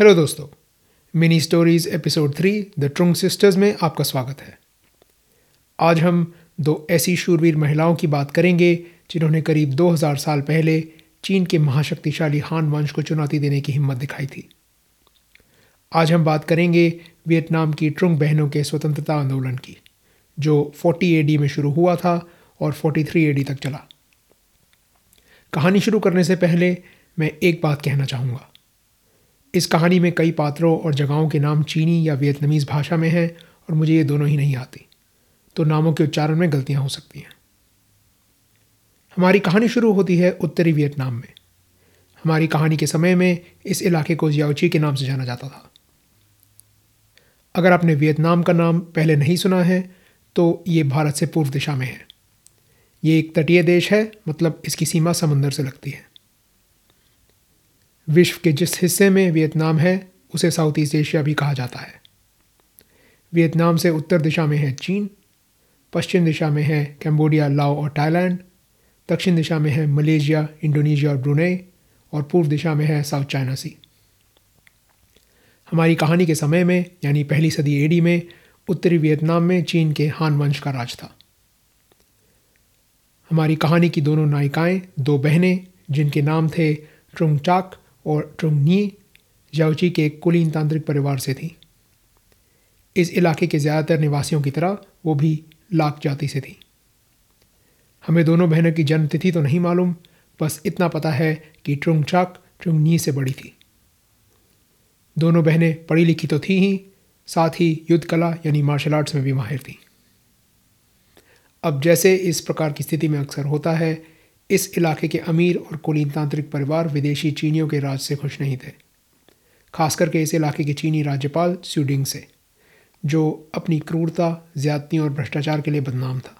Hello दोस्तों, mini stories episode three, the Trung sisters में आपका स्वागत है। आज हम दो ऐसी शूरवीर महिलाओं की बात करेंगे, जिन्होंने करीब 2000 साल पहले चीन के महाशक्तिशाली हान वंश को चुनौती देने की हिम्मत दिखाई थी। आज हम बात करेंगे वियतनाम की ट्रुंग बहनों के स्वतंत्रता आंदोलन की, जो 40 एडी में शुरू हुआ था और 43 एडी तक चला। कहानी शुरू करने से पहले मैं एक बात कहना चाहूँगा। इस कहानी में कई पात्रों और जगहों के नाम चीनी या वियतनामीज़ भाषा में हैं और मुझे ये दोनों ही नहीं आती। तो नामों के उच्चारण में गलतियाँ हो सकती हैं। हमारी कहानी शुरू होती है उत्तरी वियतनाम में। हमारी कहानी के समय में इस इलाके को जियाओची के नाम से जाना जाता था। अगर आपने वियतनाम का नाम पहले नहीं सुना है तो ये भारत से पूर्व दिशा में है। ये एक तटीय देश है मतलब इसकी सीमा समंदर से लगती है। विश्व के जिस हिस्से में वियतनाम है, उसे साउथ ईस्ट एशिया भी कहा जाता है। वियतनाम से उत्तर दिशा में है चीन, पश्चिम दिशा में है कैम्बोडिया, लाओ और थाईलैंड, दक्षिण दिशा में है मलेशिया, इंडोनेशिया और ब्रुनेई, और पूर्व दिशा में है साउथ चाइना सी। हमारी कहानी के समय में, यानी पहली सदी एडी में, उत्तरी वियतनाम में चीन के हान वंश का राज था। हमारी कहानी की दोनों नायिकाएँ, दो बहनें, जिनके नाम थे ट्रुंगचाक और ट्रुंगनी जाउची के कुलीन तांत्रिक परिवार से थी। इस इलाके के ज़्यादातर निवासियों की तरह वो भी लाख जाति से थी। हमें दोनों बहनों की जन्म तिथि तो नहीं मालूम, बस इतना पता है कि ट्रुंगचाक ट्रुंगनी से बड़ी थी। दोनों बहनें पढ़ी लिखी तो थी ही, साथ ही युद्ध कला यानी मार्शल आर्ट्स में भी माहिर थी। अब जैसे इस प्रकार की स्थिति में अक्सर होता है इस इलाके के अमीर और कुलीन तांत्रिक परिवार विदेशी चीनियों के राज से खुश नहीं थे खास करके इस इलाके के चीनी राज्यपाल स्यूडिंग से, जो अपनी क्रूरता, ज्यादती और भ्रष्टाचार के लिए बदनाम था।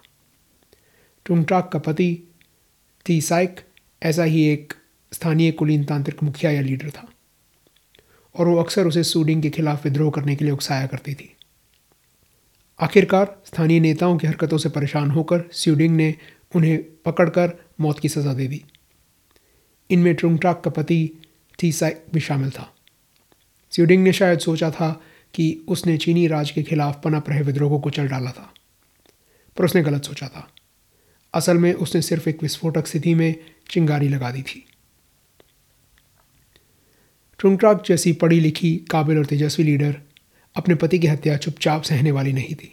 टुंगटाक का पति टी साइक ऐसा ही एक स्थानीय कुलीन तांत्रिक मुखिया या लीडर था, और वो अक्सर उसे सूडिंग के खिलाफ विद्रोह करने के लिए उकसाया करती थी। आखिरकार स्थानीय नेताओं की हरकतों से परेशान होकर स्यूडिंग ने उन्हें पकड़कर मौत की सज़ा दे दी। इनमें ट्रुंगट्राक का पति टीसा भी शामिल था। स्यूडिंग ने शायद सोचा था कि उसने चीनी राज के खिलाफ पनप रहे विद्रोहों को चल डाला था, पर उसने गलत सोचा था। असल में उसने सिर्फ़ एक विस्फोटक स्थिति में चिंगारी लगा दी थी। ट्रुंगट्राक जैसी पढ़ी लिखी, काबिल और तेजस्वी लीडर अपने पति की हत्या चुपचाप सहने वाली नहीं थी।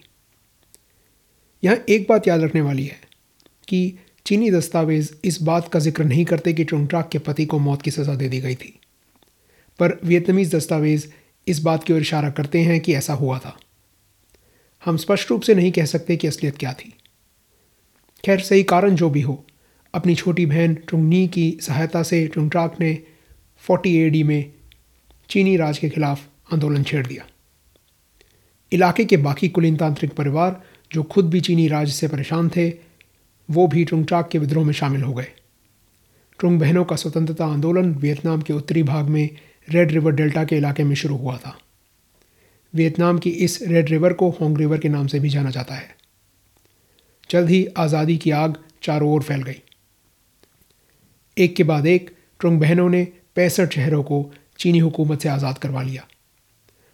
यहाँ एक बात याद रखने वाली है कि चीनी दस्तावेज़ इस बात का ज़िक्र नहीं करते कि ट्रुंगट्राक के पति को मौत की सज़ा दे दी गई थी। पर वियतनामीज दस्तावेज़ इस बात की ओर इशारा करते हैं कि ऐसा हुआ था। हम स्पष्ट रूप से नहीं कह सकते कि असलियत क्या थी। खैर, सही कारण जो भी हो, अपनी छोटी बहन ट्रुंगनी की सहायता से ट्रुंगट्राक ने फोर्टी एडी में चीनी राज के खिलाफ आंदोलन छेड़ दिया। इलाके के बाकी कुलीन तांत्रिक परिवार, जो खुद भी चीनी राज से परेशान थे वो भी ट्रुंगट्राक के विद्रोह में शामिल हो गए। ट्रुंग बहनों का स्वतंत्रता आंदोलन वियतनाम के उत्तरी भाग में रेड रिवर डेल्टा के इलाके में शुरू हुआ था। वियतनाम की इस रेड रिवर को होंग रिवर के नाम से भी जाना जाता है। जल्द ही आज़ादी की आग चारों ओर फैल गई। एक के बाद एक, ट्रुंग बहनों ने पैंसठ शहरों को चीनी हुकूमत से आज़ाद करवा लिया।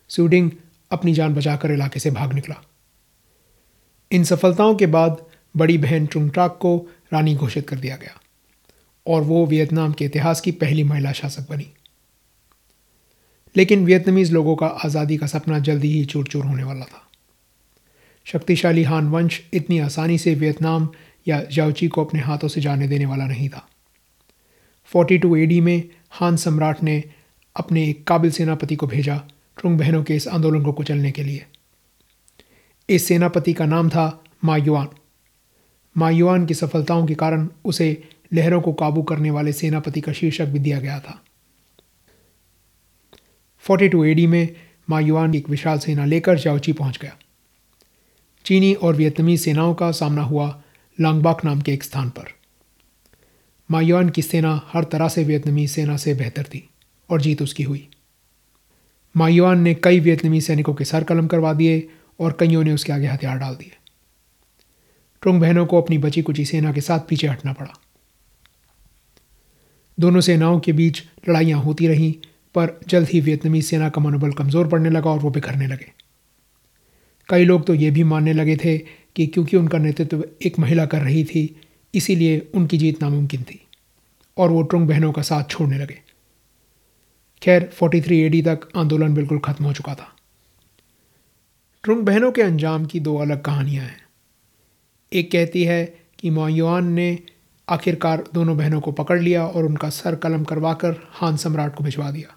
सूडिंग अपनी जान बचाकर इलाके से भाग निकला। इन सफलताओं के बाद बड़ी बहन ट्रुंगट्राक को रानी घोषित कर दिया गया और वो वियतनाम के इतिहास की पहली महिला शासक बनी। लेकिन वियतनामीज लोगों का आज़ादी का सपना जल्दी ही चूर चूर होने वाला था। शक्तिशाली हान वंश इतनी आसानी से वियतनाम या जाउची को अपने हाथों से जाने देने वाला नहीं था। 42 एडी में हान सम्राट ने अपने एक काबिल सेनापति को भेजा ट्रुंग बहनों के इस आंदोलन को कुचलने के लिए। इस सेनापति का नाम था मा मायुआन मायुआन की सफलताओं के कारण उसे लहरों को काबू करने वाले सेनापति का शीर्षक भी दिया गया था। 42 एडी में मायुआन एक विशाल सेना लेकर जाओची पहुँच गया। चीनी और वियतनामी सेनाओं का सामना हुआ लांगबाक नाम के एक स्थान पर। मायुआन की सेना हर तरह से वियतनामी सेना से बेहतर थी और जीत उसकी हुई। मायुआन ने कई वियतनामी सैनिकों के सर कलम करवा दिए और कईयों ने उसके आगे हथियार डाल दिए। ट्रुंग बहनों को अपनी बची कुची सेना के साथ पीछे हटना पड़ा। दोनों सेनाओं के बीच लड़ाइयाँ होती रहीं, पर जल्द ही वियतनामी सेना का मनोबल कमज़ोर पड़ने लगा और वो बिखरने लगे। कई लोग तो ये भी मानने लगे थे कि क्योंकि उनका नेतृत्व एक महिला कर रही थी, इसीलिए उनकी जीत नामुमकिन थी, और वो ट्रुंग बहनों का साथ छोड़ने लगे। खैर 43 एडी तक आंदोलन बिल्कुल खत्म हो चुका था। ट्रुंग बहनों के अंजाम की दो अलग कहानियाँ हैं। एक कहती है कि मोयुआन ने आखिरकार दोनों बहनों को पकड़ लिया और उनका सर कलम करवाकर हान सम्राट को भिजवा दिया।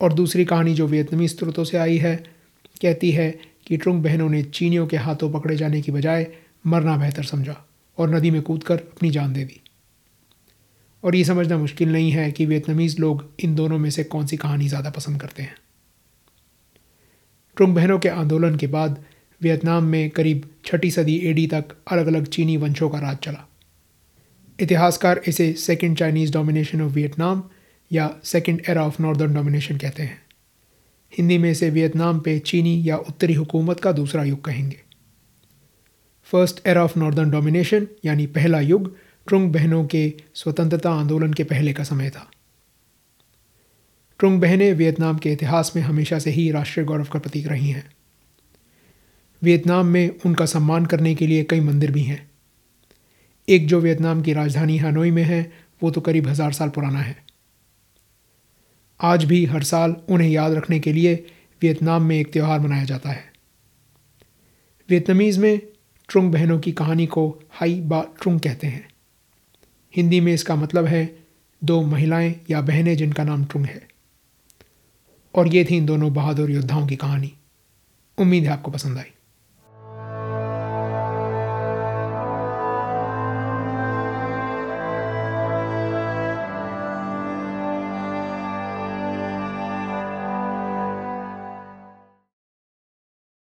और दूसरी कहानी जो वियतनामी स्रोतों से आई है, कहती है कि ट्रुंग बहनों ने चीनियों के हाथों पकड़े जाने की बजाय मरना बेहतर समझा और नदी में कूदकर अपनी जान दे दी। और ये समझना मुश्किल नहीं है कि वियतनामीज़ लोग इन दोनों में से कौन सी कहानी ज़्यादा पसंद करते हैं। ट्रुंग बहनों के आंदोलन के बाद वियतनाम में करीब छठी सदी एडी तक अलग अलग चीनी वंशों का राज चला। इतिहासकार इसे second Chinese domination of Vietnam या second era of northern domination कहते हैं। हिंदी में इसे वियतनाम पे चीनी या उत्तरी हुकूमत का दूसरा युग कहेंगे। First era of northern domination यानी पहला युग, ट्रुंग बहनों के स्वतंत्रता आंदोलन के पहले का समय था। ट्रुंग बहनें वियतनाम के इतिहास में हमेशा से ही राष्ट्रीय गौरव का प्रतीक रही हैं। वियतनाम में उनका सम्मान करने के लिए कई मंदिर भी हैं। एक जो वियतनाम की राजधानी हनोई में है, वो तो करीब हज़ार साल पुराना है। आज भी हर साल उन्हें याद रखने के लिए वियतनाम में एक त्यौहार मनाया जाता है। वियतनामीज़ में ट्रुंग बहनों की कहानी को हाई बा ट्रुंग कहते हैं। हिंदी में इसका मतलब है, दो महिलाएँ या बहनें जिनका नाम ट्रुंग है। और ये थी इन दोनों बहादुर योद्धाओं की कहानी। उम्मीद है आपको पसंद आई।